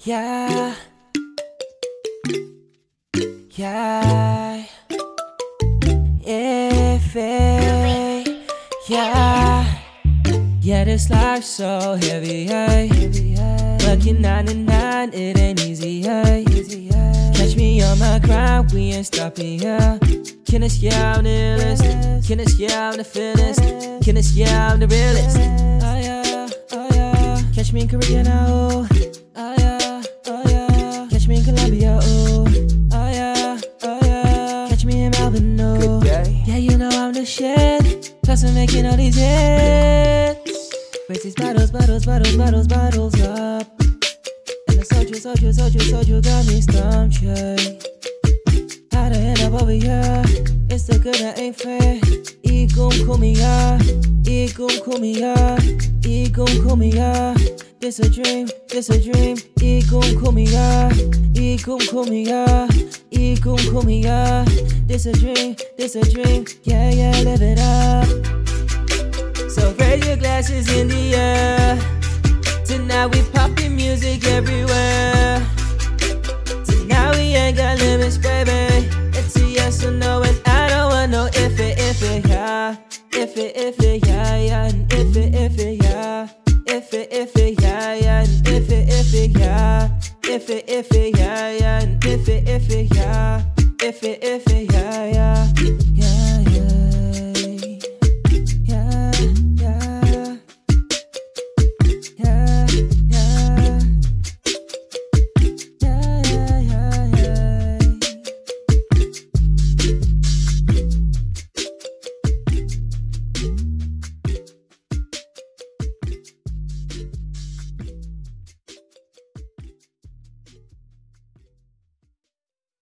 Yeah. Yeah. If it, yeah. Yeah, this life so heavy, hey. To nine, it ain't easy, hey. Catch me on my grind, we ain't stopping, yeah. Can I yeah, I'm the illest? Can I yeah, I'm the fittest? Can I yeah, I'm the realest? Oh yeah, oh yeah. Catch me in Korea now, yeah. Catch me in Colombia, oh oh yeah, oh yeah. Catch me in Melbourne, no. Yeah, you know I'm the shit. Plus I'm making all these hits. Raise these bottles, bottles, bottles, bottles, bottles up. And the soldier, soldier, soldier, soldier got me stumped, yeah. How to end up over here? It's the good that ain't fair. Igum kumia, igum kumia, igum kumia. This a dream, this a dream. Igum kumia, igum kumia, igum kumia. This a dream, this a dream. Yeah, yeah, live it up. So raise your glasses in the air. Tonight we popping music everywhere. Tonight we ain't got limits, baby. It's a yes or no, and I don't want no if it, if it, yeah. If it, if it, yeah, yeah. And if it, if it, yeah. If it, if it, yeah, yeah. And if it, if it, yeah. If it, if it, yeah, yeah. If it, if it, yeah. If it, if it, yeah, yeah.